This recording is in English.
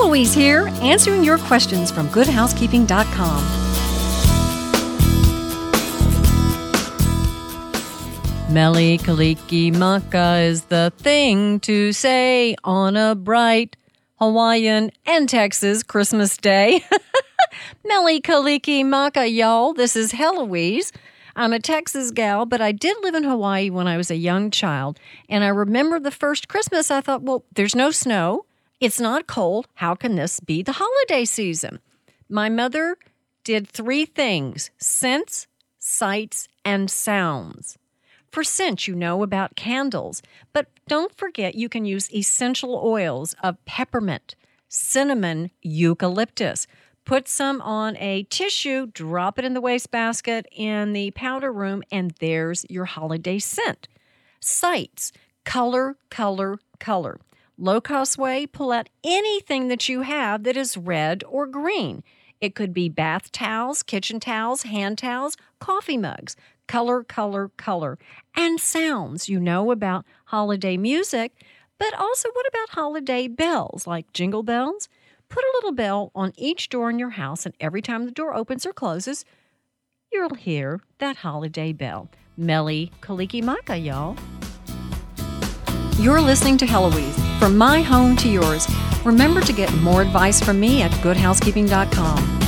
Heloise here, answering your questions from goodhousekeeping.com. Mele Kalikimaka is the thing to say on a bright Hawaiian and Texas Christmas Day. Mele Kalikimaka, y'all. This is Heloise. I'm a Texas gal, but I did live in Hawaii when I was a young child. And I remember the first Christmas, I thought, well, there's no snow. It's not cold. How can this be the holiday season? My mother did three things scents, sights, and sounds. For scents, you know about candles, but don't forget you can use essential oils of peppermint, cinnamon, eucalyptus. Put some on a tissue, drop it in the wastebasket in the powder room, and there's your holiday scent. Sights, color, color, color. Low cost way, pull out anything that you have that is red or green. It could be bath towels, kitchen towels, hand towels, coffee mugs color, color, color, and sounds. You know about holiday music, but also what about holiday bells like jingle bells? Put a little bell on each door in your house, and every time the door opens or closes, you'll hear that holiday bell. Mele Kalikimaka, y'all. You're listening to Heloise. From my home to yours. Remember to get more advice from me at goodhousekeeping.com.